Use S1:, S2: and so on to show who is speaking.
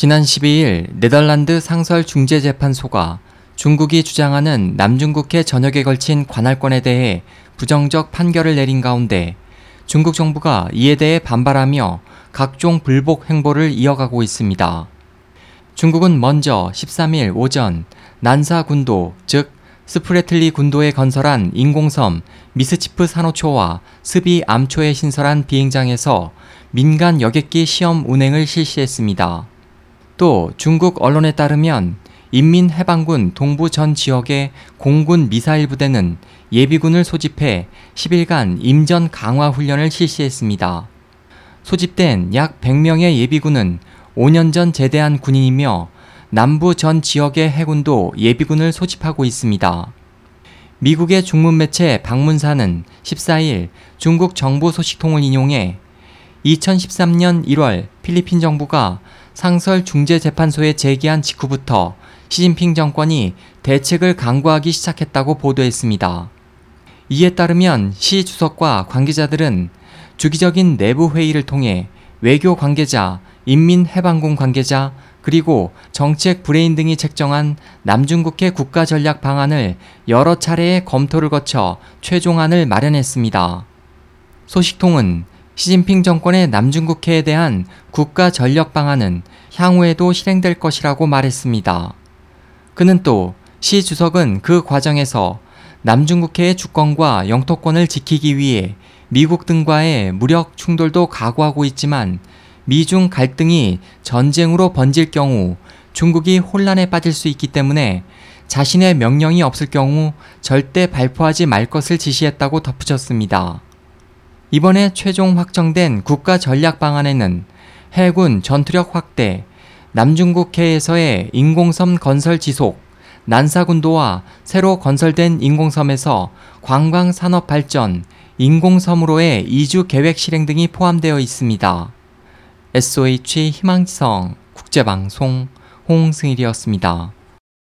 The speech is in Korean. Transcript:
S1: 지난 12일 네덜란드 상설 중재재판소가 중국이 주장하는 남중국해 전역에 걸친 관할권에 대해 부정적 판결을 내린 가운데 중국 정부가 이에 대해 반발하며 각종 불복 행보를 이어가고 있습니다. 중국은 먼저 13일 오전 난사 군도, 즉 스프레틀리 군도에 건설한 인공섬 미스치프 산호초와 스비 암초에 신설한 비행장에서 민간 여객기 시험 운행을 실시했습니다. 또 중국 언론에 따르면 인민해방군 동부 전 지역의 공군 미사일 부대는 예비군을 소집해 10일간 임전 강화 훈련을 실시했습니다. 소집된 약 100명의 예비군은 5년 전 제대한 군인이며 남부 전 지역의 해군도 예비군을 소집하고 있습니다. 미국의 중문 매체 방문사는 14일 중국 정부 소식통을 인용해 2013년 1월 필리핀 정부가 상설 중재재판소에 제기한 직후부터 시진핑 정권이 대책을 강구하기 시작했다고 보도했습니다. 이에 따르면 시 주석과 관계자들은 주기적인 내부 회의를 통해 외교 관계자, 인민해방군 관계자, 그리고 정책 브레인 등이 책정한 남중국해 국가 전략 방안을 여러 차례의 검토를 거쳐 최종안을 마련했습니다. 소식통은 시진핑 정권의 남중국해에 대한 국가 전력 방안은 향후에도 실행될 것이라고 말했습니다. 그는 또 시 주석은 그 과정에서 남중국해의 주권과 영토권을 지키기 위해 미국 등과의 무력 충돌도 각오하고 있지만 미중 갈등이 전쟁으로 번질 경우 중국이 혼란에 빠질 수 있기 때문에 자신의 명령이 없을 경우 절대 발표하지 말 것을 지시했다고 덧붙였습니다. 이번에 최종 확정된 국가 전략 방안에는 해군 전투력 확대, 남중국해에서의 인공섬 건설 지속, 난사군도와 새로 건설된 인공섬에서 관광 산업 발전, 인공섬으로의 이주 계획 실행 등이 포함되어 있습니다. SOH 희망지성 국제방송 홍승일이었습니다.